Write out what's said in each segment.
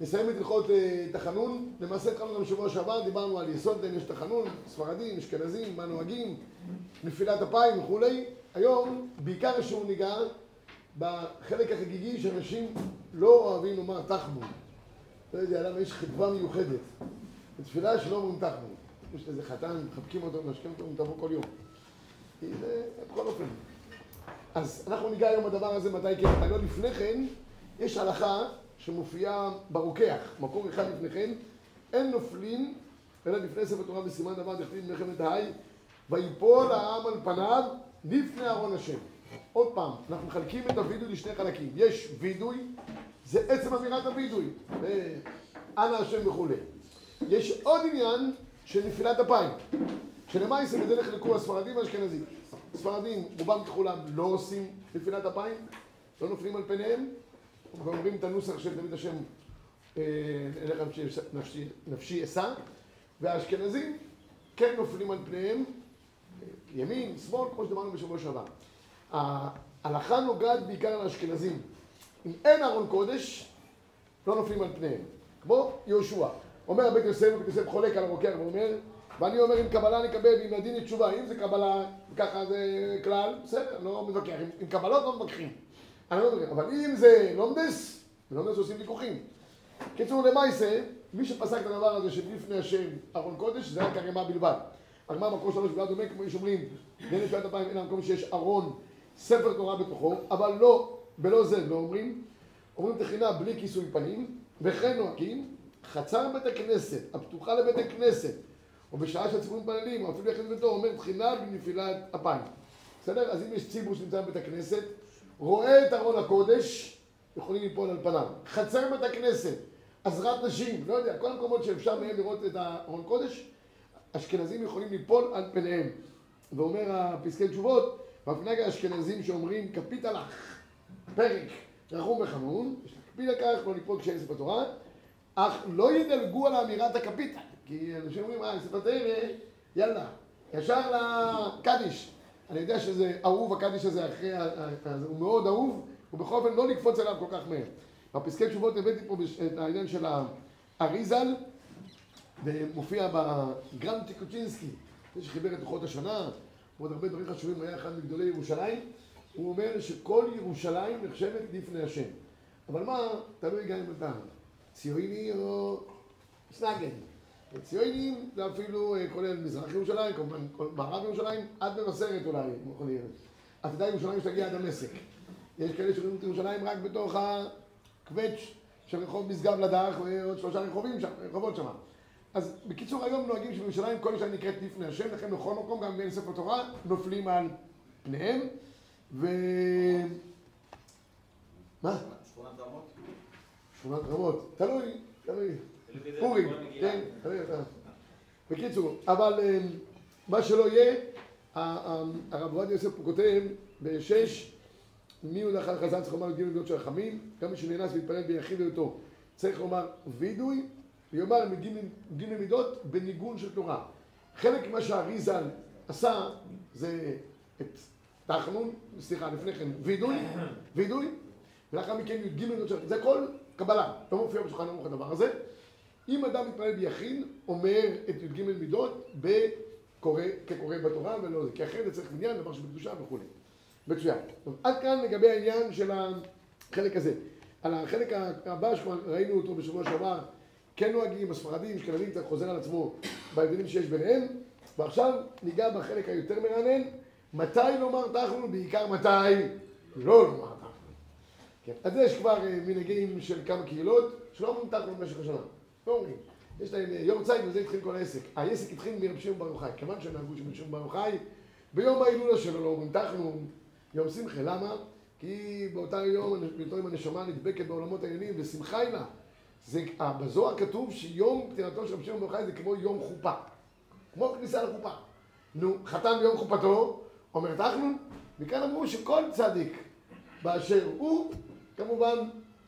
נסיים את הלכות אה, תחנון, למעשה התחלנו גם בשבוע שעבר, דיברנו על יסוד דין, יש תחנון, ספרדים, אשכנזים, מה נוהגים, נפילת אפיים וכולי. היום בעיקר שהוא ניגע בחלק החגיגי שאנשים לא אוהבים לומר תחמון. לא יודע למה יש חדווה מיוחדת. בתפילה שלא אומרים תחמון. יש איזה חתן, מחבקים אותו, משקים אותו, תבוא כל יום. זה בכל אופן. אז אנחנו ניגע היום בדבר הזה מתי כן, לא לפני כן, יש הלכה שמופיעה ברוקח, מקור אחד לפני כן, אין נופלים אלא לפני ספר תורה בסימן דבר דכתיב מלחמת ההי ויפול העם על פניו לפני ארון השם. עוד פעם, אנחנו מחלקים את הווידוי לשני חלקים. יש וידוי, זה עצם אמירת הווידוי, אנא השם וכולי. יש עוד עניין של נפילת אפיים, שלמעשה בזה נחלקו הספרדים והאשכנזים. ספרדים, רובם ככולם, לא עושים נפילת אפיים, לא נופלים על פניהם, ואומרים את הנוסח של דוד השם, אליך נפשי אשא, והאשכנזים כן נופלים על פניהם, ימין, שמאל, כמו שדיברנו בשבוע שעבר. ההלכה נוגעת בעיקר לאשכנזים. אם אין ארון קודש, לא נופלים על פניהם. כמו יהושע. אומר בית יוסף, בית יוסף חולק על הרוקח ואומר, ואני אומר אם קבלה נקבל ואם לדין תשובה. אם זה קבלה, ככה זה כלל, בסדר, לא מתווכח. עם קבלות לא מתווכחים. אני לא מתווכח. אבל אם זה לומדס, לומדס עושים ויכוחים. קיצור למעשה, מי שפסק את הדבר הזה שלפני השם ארון קודש, זה רק הרימה בלבד. הגמרא מקור שלוש בלבד דומה כמו שאומרים, בין נפילת אפיים אין המקום שיש ארון ספר תורה בתוכו, אבל לא, בלא זה לא אומרים, אומרים תחינה בלי כיסוי פנים, וכן נוהגים, חצר בית הכנסת, הפתוחה לבית הכנסת, או בשעה שהציבור מתפללים, או אפילו יחד ביתו, אומר תחינה בנפילת אפיים. בסדר? אז אם יש ציבור שנמצא בבית הכנסת, רואה את ארון הקודש, יכולים ליפול על פניו. חצר בית הכנסת, עזרת נשים, לא יודע, כל המקומות שאפשר מהם לראות את הארון קודש, אשכנזים יכולים ליפול על פניהם. ואומר הפסקי תשובות, והפנג האשכנזים שאומרים כפית לך, פרק, רחום וחנון, יש להקפיד על כך, לא ליפול כשאין ספר תורה, אך לא ידלגו על אמירת הכפיתה, כי אנשים אומרים, אה, ספר תורה, יאללה, ישר לקדיש. אני יודע שזה אהוב, הקדיש הזה אחרי, הוא מאוד אהוב, ובכל אופן לא לקפוץ עליו כל כך מהר. בפסקי תשובות הבאתי פה את העניין של האריזל, ומופיע בגרם טיקוצ'ינסקי, זה שחיבר את לוחות השנה, ועוד הרבה דברים חשובים, היה אחד מגדולי ירושלים, הוא אומר שכל ירושלים נחשבת לפני השם. אבל מה, תלוי גם אם אתה ציוני או סנגן. ציונים זה אפילו כולל מזרח ירושלים, כמובן מערב ירושלים, עד מבשרת אולי, אתה יודע ירושלים שתגיע עד דמשק. יש כאלה שרואים את ירושלים רק בתוך הקווץ' של רחוב משגב לדרך ועוד שלושה רחובים שם, רחובות שם. אז בקיצור היום נוהגים שבירושלים כל ירושלים נקראת לפני השם, לכן בכל מקום, גם בין ספר תורה, נופלים על פניהם. ו... מה? שכונת רמות? שכונת רמות, תלוי, תלוי. פורים, כן, תלוי אתה. בקיצור, אבל מה שלא יהיה, הרב עובדיה יוסף פה כותב בשש, מי הוא לאחר חזן צריך לומר גיל מידות של רחמים, גם מי שנאנס והתפלל ביחיד היותו צריך לומר וידוי, ויאמר גיל מידות בניגון של תורה. חלק ממה שהאריזל עשה זה את תחנון, סליחה, לפני כן וידוי, וידוי, ולאחר מכן י"ג מידות של זה הכל קבלה, לא מופיע בשולחן ערוך הדבר הזה. אם אדם מתפלל ביחיד, אומר את י"ג מידות כקורא בתורה ולא זה, כי אחרת צריך מניין, דבר שבקדושה וכולי. מצוין. עד כאן לגבי העניין של החלק הזה. על החלק הבא שכבר ראינו אותו בשבוע שעבר, כן נוהגים, הספרדים, אשכנזים, קצת חוזר על עצמו בהבדלים שיש ביניהם, ועכשיו ניגע בחלק היותר מרענן, מתי לומר תחנו, בעיקר מתי לא לומר. כן. אז יש כבר מנהגים של כמה קהילות שלא אומרים תחנו במשך השנה. לא אומרים. יש להם יום צייד וזה התחיל כל העסק. העסק התחיל מרב שמעון בר יוחאי. כיוון שהם נהגו של שמעון בר יוחאי, ביום ההילולה שלו לא אומרים תחנו יום שמחה. למה? כי באותה יום, באותו יום הנשמה נדבקת בעולמות העניינים ושמחה היא לה. זה, בזוהר כתוב שיום פטירתו של רב שמעון בר יוחאי זה כמו יום חופה. כמו כניסה לחופה. נו, חתם ביום חופתו, אומר תחנו, מכאן אמרו שכל צדיק באשר הוא, כמובן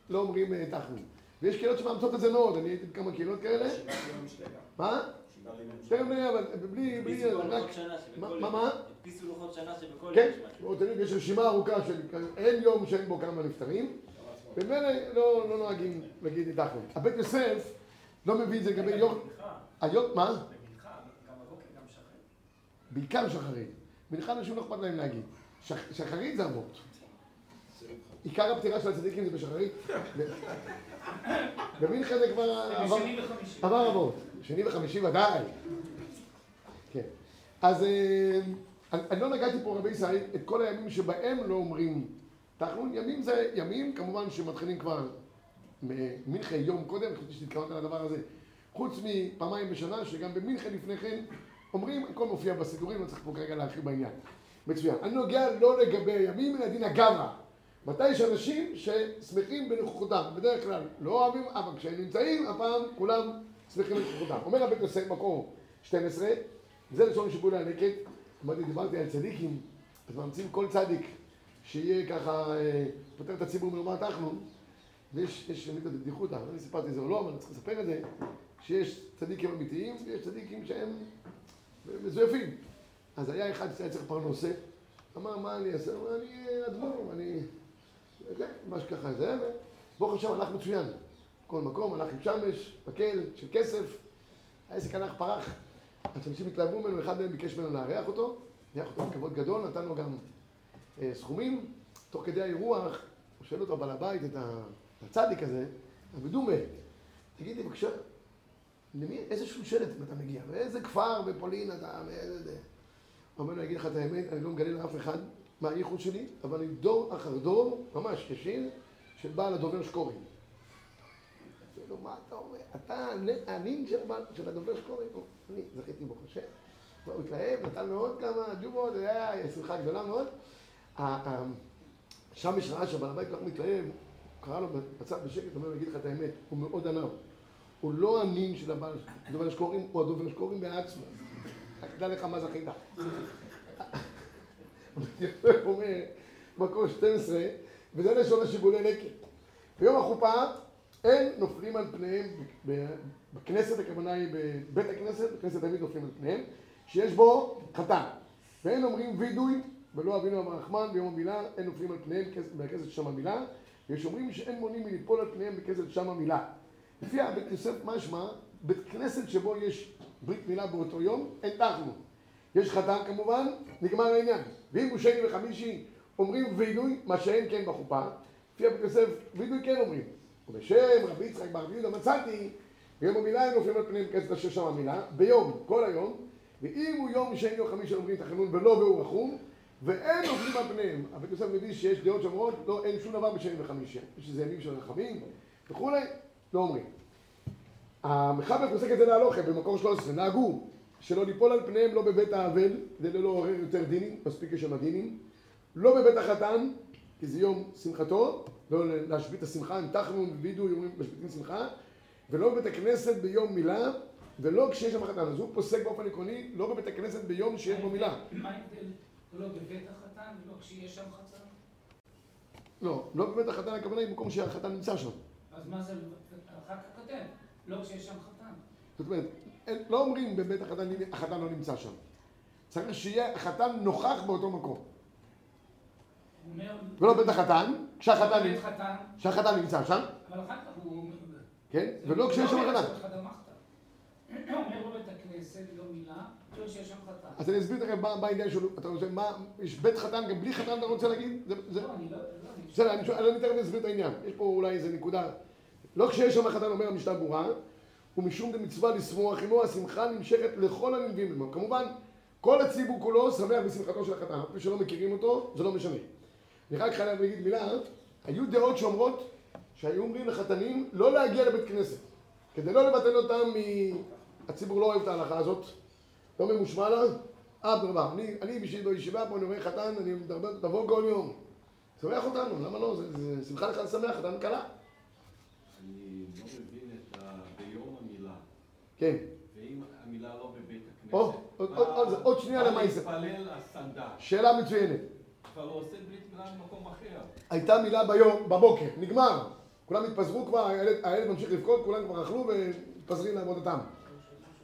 לא אומרים תחנו. ויש קהילות שמאמצות את זה מאוד, אני הייתי בכמה קהילות כאלה. מה? תכף נראה, אבל בלי... בלי... הדפיסו רק... לוחות שנה מה? שבכל מה? הדפיסו לוחות שנה שבכל כן, יום יש רשימה ארוכה של... אין יום שאין בו כמה נפטרים, ומילא לא לא נוהגים להגיד איתנו. הבית יוסף לא מביא את זה לגבי יום... היום, מה? בעיקר שחרית. מנחה אנשים לא אכפת להם להגיד. שח- שחרית זה אבות. עיקר הפטירה של הצדיקים זה בשחרית. במנחה זה כבר עבר- אבות. שני וחמישי ודאי. כן. אז אה, אני לא נגעתי פה רבי ישראל את כל הימים שבהם לא אומרים תחנון. ימים זה ימים כמובן שמתחילים כבר ממנחה יום קודם, חשבתי שהתכוונת לדבר הזה. חוץ מפעמיים בשנה, שגם במנחה לפני כן אומרים, הכל מופיע בסידורים, לא צריך פה כרגע להרחיב בעניין. מצוין. אני נוגע לא לגבי הימים, אלא דין הגברא. מתי יש אנשים ששמחים בנוכחותם, בדרך כלל לא אוהבים, אבל כשהם נמצאים, הפעם כולם שמחים בנוכחותם. אומר הבית יוסף מקור 12, זה לשון שיבולי הלקט. אמרתי, דיברתי על צדיקים, אז ממציאים כל צדיק שיהיה ככה, אה, פותר את הציבור מלומר תחנון. ויש, יש באמת את הבדיחותא, אני סיפרתי את זה או לא, אבל אני צריך לספר את זה, שיש צדיקים אמיתיים ויש צדיקים שהם מזויפים. אז היה אחד שהיה צריך פרנסה, אמר, מה אני אעשה? הוא אמר, אני אדמו"ר, אני... זה, מה שככה זה, ברוך השם הלך מצוין. כל מקום, הלך עם שמש, מקל, של כסף, העסק הלך פרח. עד שאנשים התלהבו ממנו, אחד מהם ביקש ממנו לארח אותו, לארח אותו בכבוד גדול, נתן לו גם אה, סכומים. תוך כדי האירוח, הוא שואל אותו, בעל הבית, את הצדיק הזה, המדומה, תגיד לי בבקשה, למי, איזה שלושלת אתה מגיע? מאיזה כפר בפולין אתה, מאיזה אומר לו, אני אגיד לך את האמת, אני לא מגלה לאף אחד מה הייחוד שלי, אבל אני דור אחר דור, ממש ישיר, של בעל הדובר. אמרתי לו, מה אתה אומר? אתה הנין של, הדובר שקורים? הוא, אני זכיתי ברוך השם. הוא התלהב, נתן לו עוד כמה ג'ובות, היה שמחה גדולה מאוד. שם יש רעש, הבעל הבית כל כך מתלהב, הוא קרא לו בצד בשקט, אומר לו, אני אגיד לך את האמת, הוא מאוד ענב. הוא לא הנין של הדובר שקורים, הוא הדובר שקורים בעצמו. רק תדע לך מה זכית. יוסף אומר, מקור 12, וזה לשון השיבולי לקט. ביום החופה אין נופלים על פניהם, בכנסת, הכוונה היא בבית הכנסת, בכנסת תמיד נופלים על פניהם, שיש בו חתן. ואין אומרים וידוי, ולא אבינו המרחמן ביום המילה, אין נופלים על פניהם בכנסת שם המילה, ויש אומרים שאין מונעים מליפול על פניהם בכנסת שם המילה. לפי הבית יוסף משמע, בית כנסת שבו יש ברית מילה באותו יום, אין תחנו. יש חתן כמובן, נגמר העניין. ואם הוא שני וחמישי אומרים וידוי, מה שאין כן בחופה, לפי הבית יוסף וידוי כן אומרים. ובשם רבי יצחק בר יהודה מצאתי, ביום המילה הם נופלים על פניהם כסף אשר שם המילה, ביום, כל היום, ואם הוא יום שני או חמישי אומרים תחנון ולא והוא רחום, ואין נופלים על פניהם. הבית יוסף מביא שיש דעות שאומרות, לא, אין שום דבר בשני וחמישי. יש איזה ימים של רחמים וכולי, לא אומרים. המחבר פוסק את זה להלוכה במקור 13, נהגו שלא ליפול על פניהם לא בבית האבל, זה ללא עורר יותר דינים, מספיק יש שם דינים, לא בבית החתן, כי זה יום שמחתו, לא להשבית השמחה, עם תחנון ווידוי אומרים משביתים שמחה, ולא בבית הכנסת ביום מילה, ולא כשיש שם חתן. אז הוא פוסק באופן עקרוני, לא בבית הכנסת ביום שיש בו מילה. מה ההבדל? לא בבית החתן ולא כשיש שם חתן? לא, לא בבית החתן הכוונה היא מקום שהחתן נמצא שם. אז מה זה, אחר כך כותב, לא כשיש שם חתן. זאת אומרת, לא אומרים בבית החתן, החתן לא נמצא שם. צריך שיהיה החתן נוכח באותו מקום. ולא בית החתן, כשהחתן, כשהחתן נמצא שם, אבל אחר כך הוא... כן? ולא כשיש שם לא אומר חתן. לו בית הכנסת, לא מילה, לא שיש שם חתן. אז אני אסביר לכם מה העניין שלו, אתה רוצה, מה, יש בית חתן גם בלי חתן אתה רוצה להגיד? זה- זה- לא, אני לא... לא, בסדר, אני תכף אסביר את העניין. יש פה אולי איזה נקודה. לא כשיש שם חתן אומר המשנה ברורה, ומשום דמצווה לשמוח עמו, השמחה נמשכת לכל הנלווים עמו. כמובן, כל הציבור כולו שמח בשמחתו של החתן, אף שלא מכירים אותו, זה לא משנה. אני רק חייב להגיד מילה, היו דעות שאומרות שהיו אומרים לחתנים לא להגיע לבית כנסת, כדי לא לבטל אותם מ... הציבור לא אוהב את ההלכה הזאת, לא ממושמע לה, אדרבה, אני, אני בשביל בישיבה פה, אני רואה חתן, אני מדבר, תבוא כל יום. שמח אותנו, למה לא? זה, זה שמחה לך לשמח, חתן כלה. אני לא מבין את ה... ביום המילה, כן. ואם המילה לא בבית הכנסת, או, עוד- עוד- עוד- עוד שנייה למה זה. להתפלל הסנדק, שאלה מצוינת. כבר לא עושה ברית מילה במקום אחר. הייתה מילה ביום, בבוקר, נגמר. כולם התפזרו כבר, הילד, הילד ממשיך לבכות, כולם כבר אכלו ומתפזרים לעבודתם.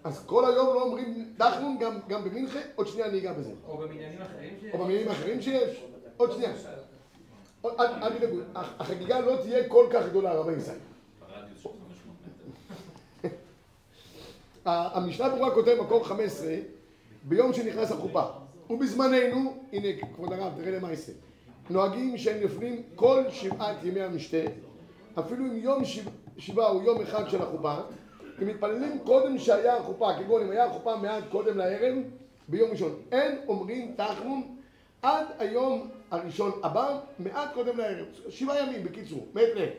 אז כל היום לא אומרים תחנון גם, גם במנחה, עוד שנייה אני אגע בזה. או במניינים אחרים שיש? או במילים האחרים שיש, עוד שנייה. אל תדאגו, הח- החגיגה לא תהיה כל כך גדולה, רבי ישראל. ברדיוס של 500 מטר. ה- המשנה ברורה כותב מקור 15, ביום שנכנס החופה. ובזמננו, הנה כבוד הרב, תראה למה יעשה. נוהגים שהם נופלים כל שבעת ימי המשתה, אפילו אם יום שבע- שבעה הוא יום אחד של החופה, הם מתפללים קודם שהיה החופה, כגון אם היה החופה מעט קודם לערב, ביום ראשון. אין אומרים תחנון עד היום הראשון הבא, מעט קודם לערב. שבעה ימים, בקיצור, מעת לעת.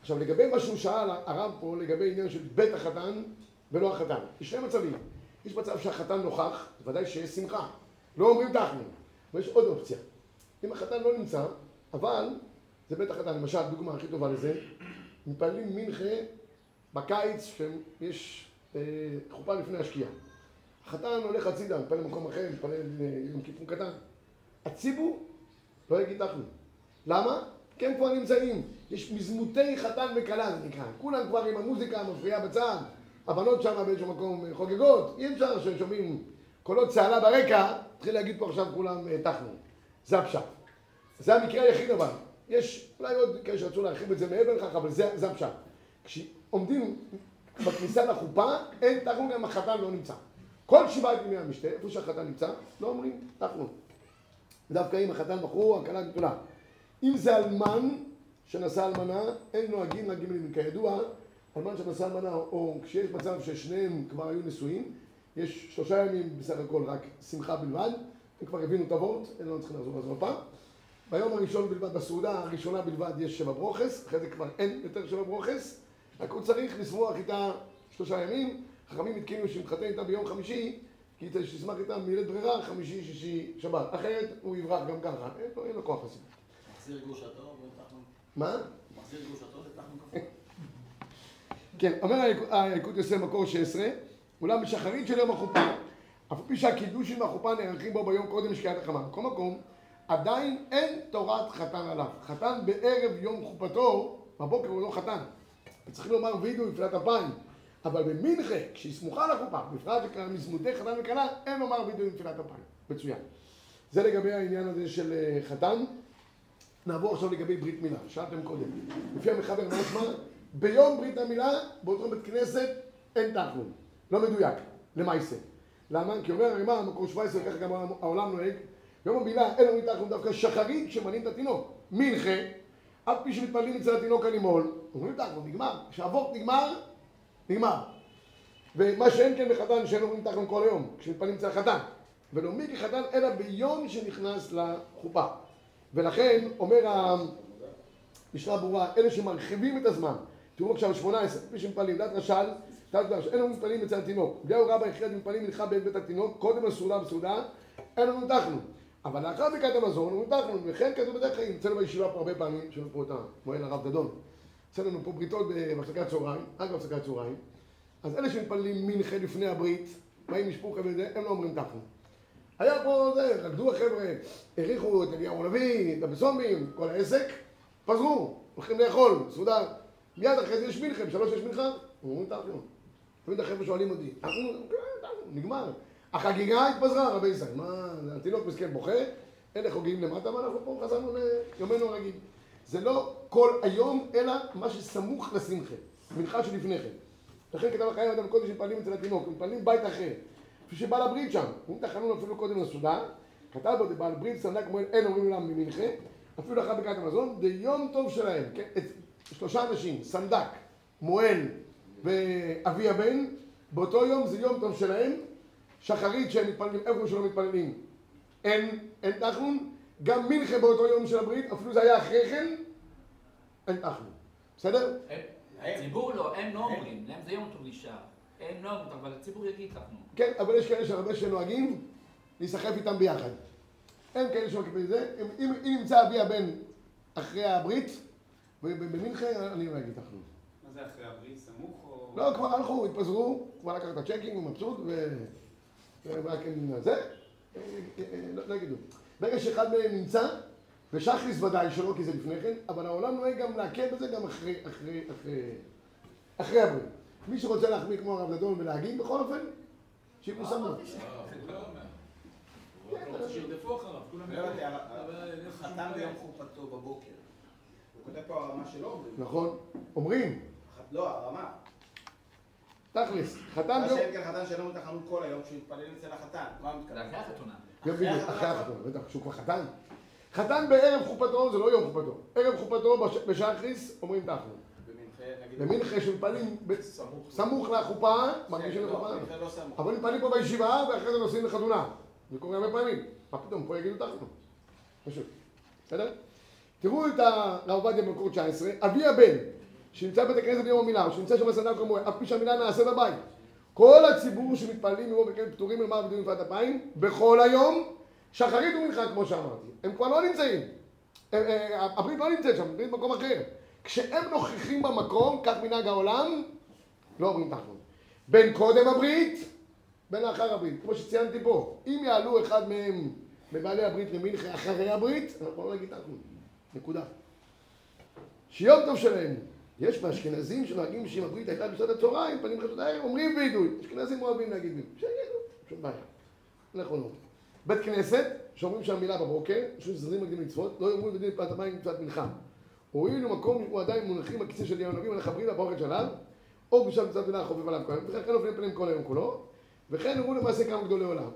עכשיו לגבי מה שהוא שאל הרב פה, לגבי עניין של בית החתן ולא החתן. יש שני מצבים. יש מצב שהחתן נוכח, ודאי שיש שמחה. לא אומרים תחנון. ויש עוד אופציה. אם החתן לא נמצא, אבל זה בית החתן. למשל, דוגמה הכי טובה לזה, מתפללים מנחה בקיץ, שיש אה, חופה לפני השקיעה. החתן הולך הצידה, מתפלל במקום אחר, מתפלל אה, יום כיפור קטן. הציבור לא יגיד תחנון. למה? כי הם כבר נמצאים. יש מזמותי חתן וכלה זה נקרא. כולם כבר עם המוזיקה המפריעה בצד. הבנות שם באיזשהו מקום אה, חוגגות. אי אפשר ששומעים קולות צהלה ברקע, התחיל להגיד פה עכשיו כולם אה, תחנון. זה הפשט. זה המקרה היחיד אבל. יש אולי עוד כאלה שרצו להרחיב את זה מעבר לכך, אבל זה, זה הפשט. כשעומדים בכניסה לחופה, אין תחנון גם החתן לא נמצא. כל שבעת ימי המשתה, איפה שהחתן נמצא, לא אומרים תחנון. דווקא אם החתן בחור, הכלה גדולה. אם זה אלמן שנשא אלמנה, אין נוהגים מהגימלים. כידוע, אלמן שנשא אלמנה, או כשיש מצב ששניהם כבר היו נשואים, יש שלושה ימים בסך הכל רק שמחה בלבד, הם כבר הבינו את הוורט, אין לנו צריכים לחזור על זה עוד פעם. ביום הראשון בלבד, בסעודה הראשונה בלבד יש שבע ברוכס, אחרי זה כבר אין יותר שבע ברוכס, רק הוא צריך לשמוח איתה שלושה ימים, חכמים התקינו שמתחתן איתה ביום חמישי, כי היא תשמח איתה מלית ברירה, חמישי, שישי, שבת. אחרת הוא יברח גם ככה, אין לו, אין לו כוח לזה. מחזיר גרושתו ותחנון. מה? מחזיר ותחנון כפול. כן, אומר הילקוט יוסף מקור 16, אולם בשחרית של יום החופה, אף פי שהקידושים והחופה נערכים בו ביום קודם שקיעת החמה. בכל מקום, עדיין אין תורת חתן עליו. חתן בערב יום חופתו, בבוקר הוא לא חתן. צריכים לומר וידאו בפלט אפיים. אבל במנחה, כשהיא סמוכה לחופה, בפרט מזמותי חתן וכלה, אין לומר וידאו בפלט אפיים. מצוין. זה לגבי העניין הזה של אה, חתן. נעבור עכשיו לגבי ברית מילה, שאלתם קודם. לפי המחבר משמע, ביום ברית המילה, באותו בית כנסת, אין תחנון. לא מדויק, למעשה. למה? כי אומר הרימה, מקור 17, ככה גם העולם נוהג, ביום המילה אין אומרים תחנון דווקא שחרית כשמנים את התינוק. מנחה, אף פי שמתפללים אצל התינוק הנימול, אומרים תחנון, נגמר. כשהוורט נגמר, נגמר. ומה שאין כן בחתן, שאין אומרים תחנון כל היום, כשמתפללים אצל החתן. ולא מי כחתן, אלא ביום שנכנס לחופה. ולכן, אומר המשנה ברורה, אלה שמרחיבים את הזמן, תראו עכשיו 18, כפי שמפעלים, דת רש"ל, דת רש"ל, אין לנו מתפעלים אצל התינוק. אליהו רבא הכריע מתפעלים מנחה בעת בית התינוק, קודם הסעודה בסעודה, אין לנו תחנו. אבל לאחר ברכת המזון, הוא תחנו, וכן כתוב בדרך חיים. אצלנו בישיבה פה הרבה פעמים, לנו פה את המועל הרב דדון. אצלנו פה בריתות בהפסקת צהריים, רק בהפסקת צהריים. אז אלה שמתפללים מנחה לפני הברית, באים משפוחה וזה, הם לא אומרים תחנו. היה פה זה, רקדו החבר'ה, העריכו את אליהו הנביא, את הבסומים, כל העסק, פזרו, הולכים לאכול, סעודה. מיד אחרי זה יש מלחם, שלוש יש מלחם, אומרים תחנו. תמיד החבר'ה שואלים אותי, תחנו, כן, נגמר. החגיגה התפזרה, רבי ישראל. מה, התינוק מסכן בוכה, אלה חוגגים למטה, ואנחנו פה חזרנו ליומנו הרגיל. זה לא כל היום, אלא מה שסמוך לשמחה, מנחה שלפני כן. לכן כתב החיים אדם קודם שמתפללים אצל התינוק, מתפללים בית אחר. כפי שבעל הברית שם, הוא תחנון אפילו קודם לסעודה, כתב בו דבעל ברית סנדק מועל אין אומרים להם ממנחה, אפילו לאחר ברכת המזון, דיום טוב שלהם, כן, שלושה אנשים, סנדק, מועל ואבי הבן, באותו יום זה יום טוב שלהם, שחרית שהם מתפללים, איפה שלא מתפללים, אין, אין תחנון, גם מנחה באותו יום של הברית, אפילו זה היה אחרי כן, אין תחנון, בסדר? הציבור לא, הם לא אומרים, להם זה יום טוב אישה. הם לא אומרים, אבל הציבור יגיד אנחנו. כן, אבל יש כאלה שהרבה שנוהגים להיסחף איתם ביחד. אין כאלה שמקבלים את זה. אם, אם, אם נמצא אבי הבן אחרי הברית, במנחה, אני לא אגיד תחנון. מה זה אחרי הברית? סמוך או... לא, כבר הלכו, התפזרו, כבר לקח את הצ'קים, הוא מבסוט, ו... ורק עם זה, לא, לא יגידו. ברגע שאחד מהם נמצא, ושחריס ודאי שלא, כי זה לפני כן, אבל העולם נוהג גם להקל בזה גם אחרי, אחרי, אחרי, אחרי הברית. מי שרוצה להחמיא כמו הרב דדון ולהגיד, בכל אופן, שיפורסם לו. הוא רק לא שירדפו אחריו, כולם לא איפה שהוא חתם. ביום חופתו בבוקר. הוא כותב פה הרמה שלו אומרים. נכון? אומרים, לא, הרמה. תכלס, חתן מה ביום... שאין כן חתן שלא מתחנות כל היום, יתפלל אצל החתן. מה הוא זה מתכוון? אחרי החתונה. יום אחרי החתונה אחרי? החתונה, בטח, שהוא כבר חתן. חתן בערב חופתו זה לא יום חופתו. ערב חופתו בש- בשחריס אומרים תחנו. במנחה, ב- סמוך. סמוך לחופה, מרגישים לא, לחופה. לא סמוך. אבל מתפללים פה בישיבה ואחרי זה נוסעים לחתונה. זה קורה הרבה פעמים. מה פתאום, פה יגידו תחנו. פשוט. בסדר? תראו את הרב עובדיה במקור 19, אבי הבן, שנמצא בבית הכנסת ביום המילה, שנמצא שם בסנדל כמוה, אף פי שהמילה נעשה בבית. כל הציבור שמתפללים מרוב וכן פטורים למעלה בדיון מפת אפיים, בכל היום, שחרית ומנחה כמו שאמרתי. הם כבר לא נמצאים. הם- אה, הברית לא נמצאת שם, הברית במקום אחר. כשהם נוכחים במקום, כך מנהג העולם, לא אומרים תחנון. בין קודם הברית, בין לאחר הברית. כמו שציינתי פה, אם יעלו אחד מהם מבעלי הברית למנחה אחרי הברית, אנחנו לא נגיד תחנון. נקודה. שיום טוב שלהם. יש באשכנזים שנוהגים שאם הברית הייתה בשעות הצהריים, פנים חשוד הערב, אומרים וידוי. אשכנזים אוהבים להגיד וידוי. שיגידו, שום בעיה. אנחנו לא. בית כנסת, שאומרים שם מילה בבוקר, יש זרים מקדים מצוות, לא יאמרו בדין פת המים מצוות מנחה. הואיל למקום שהוא עדיין מונחים בכיסא של מלך הברית באוכל שלב, או בשעת מצוות מילה חובב עליו כהן, וכן נופלים פנים כל היום כולו, וכן הראו למעשה כמה גדולי עולם.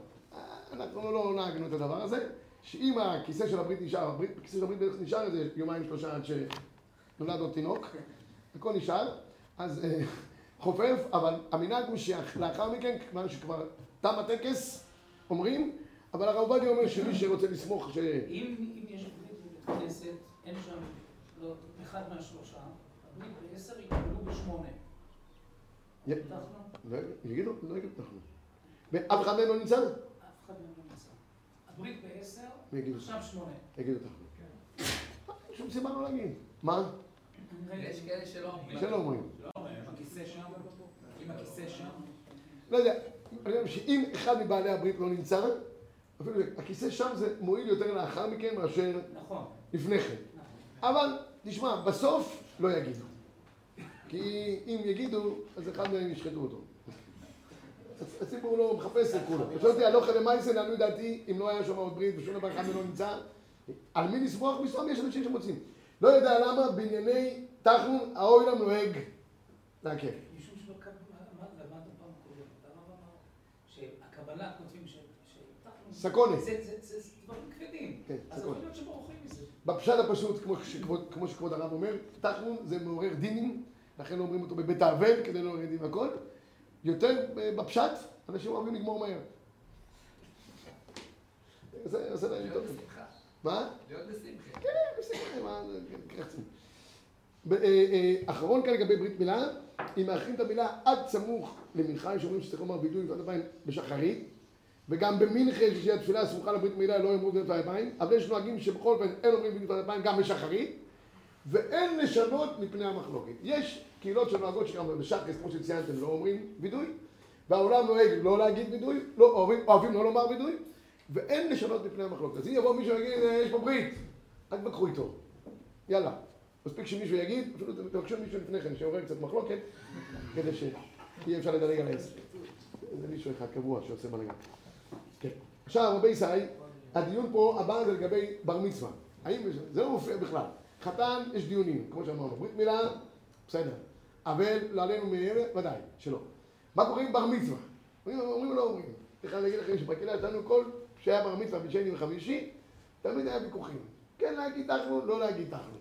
אנחנו לא נהגנו את הדבר הזה, שאם הכיסא של הברית נשאר, הברית, הכיסא של הברית בערך נשאר איזה יומיים שלושה עד שנולד עוד תינוק, הכל נשאר, אז אה, חופף, אבל המנהג הוא שלאחר מכן, כיוון שכבר תם הטקס, אומרים, אבל הרב עובדיה אומר שמי שרוצה לסמוך ש... אם אם יש ברית בבית כנסת, אין שם לא, אחד מהשלושה, הברית בעשר יקבלו בשמונה. לא יגידו, לא יגידו אנחנו. ואף אחד מהם לא נמצא? אף אחד מהם לא נמצא. הברית בעשר, עכשיו שמונה. יגידו אנחנו. אין שום סיבה לא להגיד. מה? יש כאלה שלא אומרים. שלא אומרים. לא, עם הכיסא שם, עם הכיסא שם. לא יודע, אני חושב שאם אחד מבעלי הברית לא נמצא, אפילו הכיסא שם זה מועיל יותר לאחר מכן מאשר נכון, לפני כן. נכון. אבל, תשמע, בסוף לא יגידו. כי אם יגידו, אז אחד מהם ישחטו אותו. הציבור לא מחפש את כולם. אותי, הלוך למייסן, לעניות דעתי, אם לא היה שם עוד ברית ושום דבר אחד לא נמצא, על מי לסמוך? מסתום יש אנשים שמוצאים. לא יודע למה בענייני תחנון האוילם נוהג להקל. משום שבקבלה, למדנו פעם קודמת, הרב אמר שהקבלה כותבים ש... שתחנו- סקונה. זה- דברים כבדים. כן, אז סקונה. יכול להיות שבורחים מזה. בפשט הפשוט, כמו שכבוד, כמו שכבוד הרב אומר, תחנון זה מעורר דינים, לכן אומרים אותו בבית האבל כדי לא לעורר דין והכל. יותר אה, בפשט, אנשים אוהבים לגמור מהר. זה זה להם להיות טוב. בשמחה. מה? להיות בשמחה. כן, בסדר, מה, זה- כן. ב- אה, אה, אחרון כאן לגבי ברית מילה, אם מאחרים את המילה עד סמוך למנחה, יש אומרים שצריך לומר וידוי לפני אלפיים בשחרית, וגם במנחה שהיא התפילה הסמוכה לברית מילה לא יאמרו לפני אלפיים, אבל יש נוהגים שבכל אופן אין אומרים לפני אלפיים גם בשחרית, ואין לשנות מפני המחלוקת. יש קהילות שנוהגות שגם בשחרית, כמו שציינתם, לא אומרים וידוי, והעולם נוהג לא להגיד וידוי, לא אוהבים, אוהבים לא לומר וידוי, ואין לשנות מפני המחלוקת. אז אם יבוא מישהו ויגיד, "אה, יש פה ברית, אל תתווכחו איתו. יאללה. מספיק שמישהו יגיד, אפילו תבקשו מישהו לפני כן, שעורר קצת מחלוקת, כדי שיהיה אפשר לדלג על העסק. זה מישהו אחד קבוע שעושה בלגן. כן. עכשיו, רבי ישי, הדיון פה הבא זה לגבי בר מצווה. האם זה לא מופיע בכלל. חתן, יש דיונים, כמו שאמרנו. ברית מילה, בסדר. אבל לא עלינו מעבר, ודאי, שלא. מה קורה עם בר מצווה? אומרים אומרים או לא אומרים? אני חייב להגיד לכם שבקהילה שלנו כל שהיה בר מצווה בשני וחמישי, תמיד היה ויכוחים. כן להגיד תחנו, לא להגיד תחנו.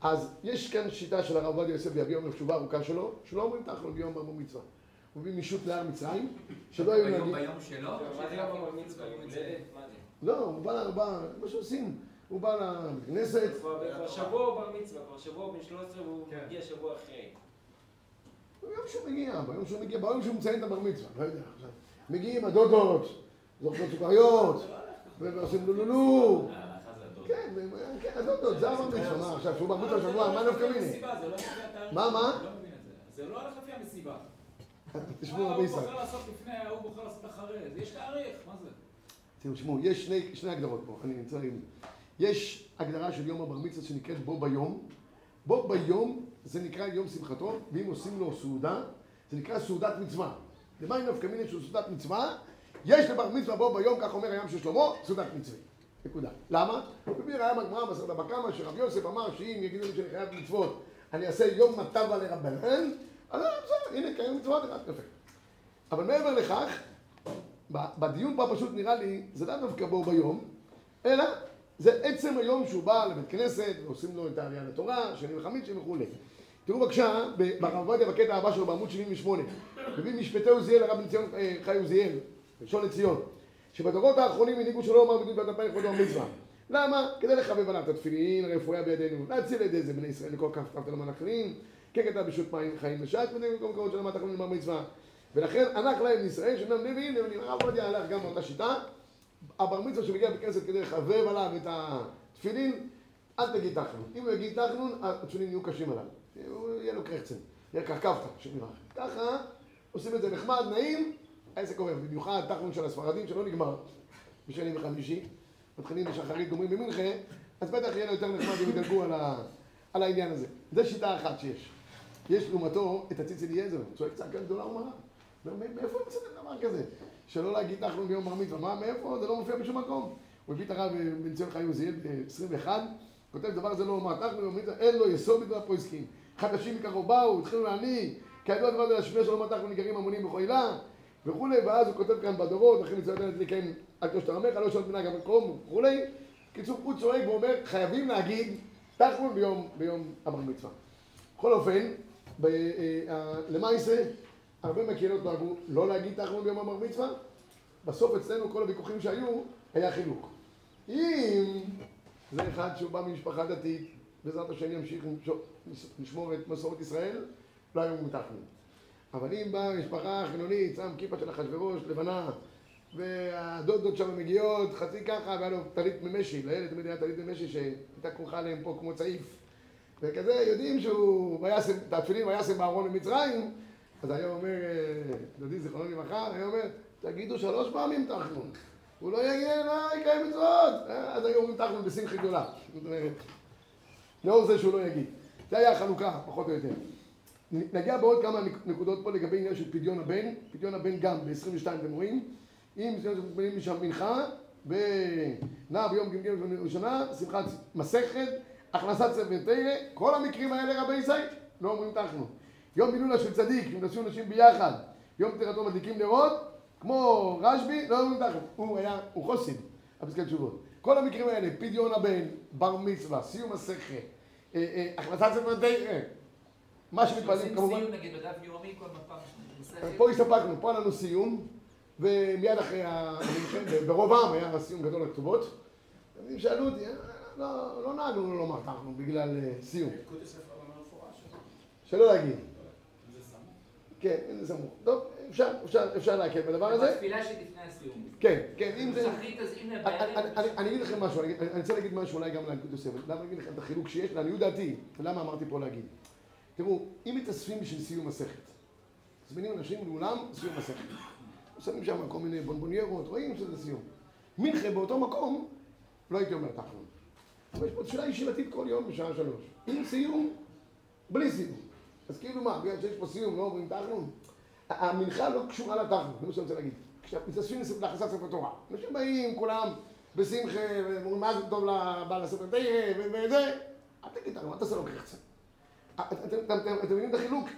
אז יש כאן שיטה של הרב עובדיה יוסף ויביא אומר תשובה ארוכה שלו, שלא אומרים תחנו ביום בר מצווה. הוא מביא מישות להר מצרים, שלא היו ביום להגיד... ביום שלו? מה זה יום בר מצווה? יום? לא, הוא בא, בא, מה שעושים, הוא בא לבית כנסת, כבר כבר שבוע הוא בר מצווה, כבר שבוע הוא בן 13 והוא מגיע שבוע אחרי. ביום שהוא מגיע, ביום שהוא מגיע, ביום שהוא מציין את הבר מצווה, לא יודע, עכשיו. מגיעים הדודות, זוכרות סוכריות, ועושים לולולו. כן, כן, הדודות, זה הבר מצווה, מה עכשיו, שהוא בר מצווה שבוע, מה נפקא מיני? לא. מה, מה? זה. לא הולך לפי המסיבה. תשמעו רבי הוא ישראל. בוחר לעשות לפני, ההוא בוחר לעשות אחרי. יש תאריך, מה זה? תשמעו, יש שני, שני הגדרות פה, אני רוצה להגיד. יש הגדרה של יום הבר מצווה שנקראת בו ביום. בו ביום זה נקרא יום שמחתו, ואם עושים לו סעודה, זה נקרא סעודת מצווה. למה היא נפקא מיני של סעודת מצווה? יש לבר מצווה בו ביום, כך אומר הים של שלמה, סעודת מצווה. נקודה. למה? מביא ראיה בגמרא מסכת בבא קמא, שרב יוסף אמר שאם יגידו לי שאני חייב מצוות, אני אעשה יום מטבה לרבנן, אז בסדר, הנה קיים מצוות, רק יפה. אבל מעבר לכך, בדיון פה פשוט נראה לי, זה לאו דווקא בו ביום, אלא זה עצם היום שהוא בא לבית כנסת, ועושים לו את העלייה לתורה, שני וחמישים וכולי. תראו בבקשה, ברב עובדיה בקטע הבא שלו בעמוד 78, מביא משפטי עוזיאל, הרב בן אה, חי עוזיאל, ראשון לציון, שבדורות האחרונים הנהיגו שלא לומר בדיוק בת אלפיים לכבודו המצווה. למה? כדי לחבב עליו את התפילין, הרפואה בידינו, להציל את זה בני ישראל לכל כך כתבת למען אחרים, כן כתב בשו"ת מים חיים לשעת, ודי במקום קרוב של למדת אחרים למען מצווה. ולכן ענק להם ישראל שאינם נביאים, הרב עובדיה הלך גם באותה שיטה, הבר מצווה שמגיע בכנסת כדי לחבב עליו את התפילין, אל תגיד תחנון. אם הוא יגיד תחנון, התפילין יהיו קשים עליו. הוא יהיה לו קרחצן, יהיה קרקבתא. ככה עושים את זה נחמד, נעים, העסק עובר. במיוחד תחנון של הספרדים שלא נגמר בשני וחמישי, מתחילים בשחרית, גומרים במנחה, אז בטח יהיה לו יותר נחמד אם ידלגו על, ה... על העניין הזה. זו שיטה אחת שיש. יש לעומתו את הציץ אליעזר, צועק צעקה גדולה ומרה. מאיפה הוא מצטט דבר כזה? שלא להגיד תחנון ביום בר מצווה, מאיפה? זה לא מופיע בשום מקום. הוא הביא את הרב אה, בן ציון חיים עוזיאל ב-21, כותב דבר זה לא אומר, תחנון ביום מצווה, אין לו יסוד בדבר פויסקים. חדשים מכך באו, התחילו להנהיג, כידוע דבר זה להשמיע שלא מתחנו ניגרים המונים בכל עילה, וכולי, ואז הוא כותב כאן בדורות, אחרי מצוות הדלת לקיים על קדוש תרמך, לא שעות מנהג המקום וכולי. קיצור, הוא צועק ואומר, חייבים להגיד תחנון ביום, ביום הבר מצווה. בכל אופן, ב- אה, אה, למעשה, הרבה מהקהילות נהגו לא להגיד תחנון ביום הבר מצווה, בסוף אצלנו כל הוויכוחים שהיו, היה חילוק. אם זה אחד שהוא בא ממשפחה דתית, בעזרת השם ימשיך לשמור את מסורת ישראל, לא היו מתחנון. אבל אם באה משפחה חילונית, שם כיפה של אחשוורוש, לבנה, והדודות שם מגיעות, חצי ככה, והיה לו טלית ממשי, לילד תמיד היה טלית ממשי שהייתה כרוכה עליהם פה כמו צעיף. וכזה, יודעים שהוא וישם, את התפילין וישם בארון במצרים, אז היה אומר, אה, דודי זיכרונו לברכה, היה אומר, תגידו שלוש פעמים תחנון. הוא לא יגיע אליי, יקיים מצוות. אה, אז היו אומרים תחנון בשמחי גדולה. לאור זה שהוא לא יגיד. זה היה החלוקה, פחות או יותר. נגיע בעוד כמה נקודות פה לגבי עניין של פדיון הבן. פדיון הבן גם ב-22 אתם רואים. אם מתפללים משם מנחה, ונע ביום ג' ראשונה, שמחת מסכת, הכנסת ספר תרא, כל המקרים האלה רבי זית, לא אומרים תחנו. יום הילולה של צדיק, אם נסעו נשים ביחד, יום פטירתו מדליקים נרות, כמו רשב"י, לא אומרים תחנו. הוא היה, הוא חוסן, הפסקי תשובות. כל המקרים האלה, פדיון הבן, בר מצווה, סיום מסכת, אה, אה, הכנסת ספר תרא, מה שמתפללים עושים כמובן... סיום נגיד בדף יומי כל פעם מסכת. פה הסתפקנו, פה היה לנו סיום, ומיד אחרי, ה- ברוב העם היה סיום גדול לכתובות. שאלו אותי, "אה, לא, לא נהגנו לא לומר תחנו בגלל אה, סיום. מפורש. שלא להגיד. כן, זה סמוך. טוב, אפשר, אפשר, אפשר להקל בדבר הזה. בתפילה שלפני הסיום. כן, כן, אם זה... אני- אגיד לכם משהו, אני רוצה להגיד משהו אולי גם לאגוד יוסף, למה אגיד לכם את החילוק שיש, לעניות דעתי, ולמה אמרתי פה להגיד. תראו, אם מתאספים בשביל סיום מסכת, מזמינים אנשים לאולם סיום מסכת. שמים שם כל מיני בונבוניירות, רואים שזה סיום. מנחה באותו מקום, לא הייתי אומר תחנון. אבל יש פה תפילה ישיבתית כל יום בשעה שלוש. עם סיום, בלי סיום. אז כאילו מה, בגלל שיש פה סיום לא אומרים תחנון? המנחה לא קשורה לתחנון, זה מה שאני רוצה להגיד. כשמתאספים להכנסת ספר תורה. אנשים באים, כולם בשמחה, ואומרים מה זה טוב לבעל הספר תרא, וזה, אל תגיד תחנון, אל תעשה לו קרחצן. אתם אתם- מבינים את החילוק?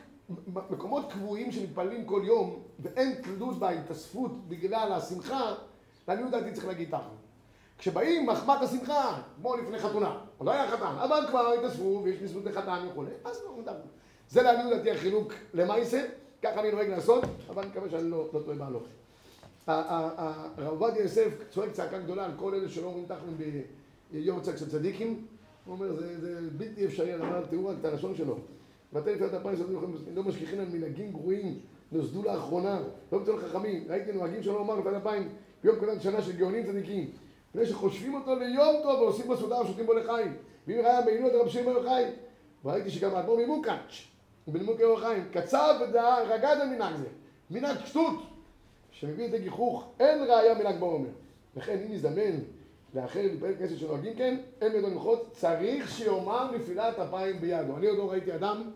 מקומות קבועים שמתפללים כל יום, ואין תלות בהתאספות בגלל השמחה, לעניות דעתי צריך להגיד תחנון. כשבאים מחמת השמחה, כמו לפני חתונה, עוד לא היה חתן, אבל כבר התאספו ויש נשואות לחתן וכולי, אז לא. זה לעניות דעתי החילוק למעשה, ככה אני נוהג לעשות, אבל אני מקווה שאני לא לא טועה בהלוך. הרב עובדיה יוסף צועק צעקה גדולה על כל אלה שלא אומרים תחנון ביום הצג של צדיקים, הוא אומר, זה, זה בלתי אפשרי, אומר, תראו רק את הלשון שלו. לפני אלפיים שנה לא משכיחים על מנהגים גרועים, נוסדו לאחרונה, לא מצאו לחכמים, ראיתי נוהגים שלא לומר לפני אלפיים, ביום קודם שנה של גאונים צדיקים. לפני שחושבים אותו ליום טוב ועושים בו סעודה ושותים בו לחיים. ואם ראה בעינו את רב בר יוחאי, וראיתי שגם האדמו"ר ממוקאץ', בנימוקי אור החיים, קצב ודעה, רגד על מנהג זה. מנהג שטות, שמביא לידי גיחוך, אין ראיה מנהג בעומר. לכן אם נזדמן לאחר להתפלל כנסת שנוהגים כן, אין בידו למחות, צריך שיאמר נפילת אפיים בידו. אני עוד לא ראיתי אדם,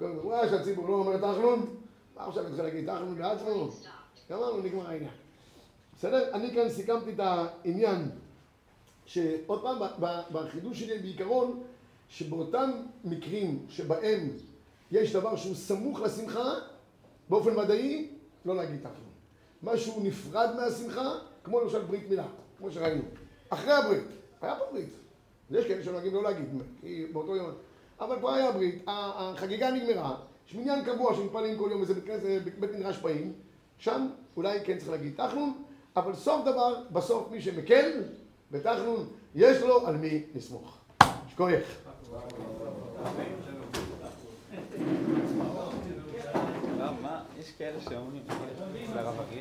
רואה שהציבור לא אומר תחנון, מה עכשיו התחיל להגיד תחנו בעצמו? גמרנו, נגמר העניין. בסדר? אני כאן סיכמתי את העניין שעוד פעם, בחידוש שלי בעיקרון, שבאותם מקרים שבהם יש דבר שהוא סמוך לשמחה, באופן ודאי, לא להגיד תחנו. משהו נפרד מהשמחה, כמו למשל ברית מילה, כמו שראינו. אחרי הברית, היה פה ברית. יש כאלה שנוהגים לא להגיד, באותו יום. אבל כבר היה ברית, החגיגה נגמרה, יש מניין קבוע שמתפללים כל יום איזה בית בית מדרש פעיל, שם אולי כן צריך להגיד תחנון, אבל סוף דבר, בסוף מי שמקל בתחנון, יש לו על מי לסמוך. שכוייך. לא, מה, יש כאלה שאומרים, אצל הרב אריאל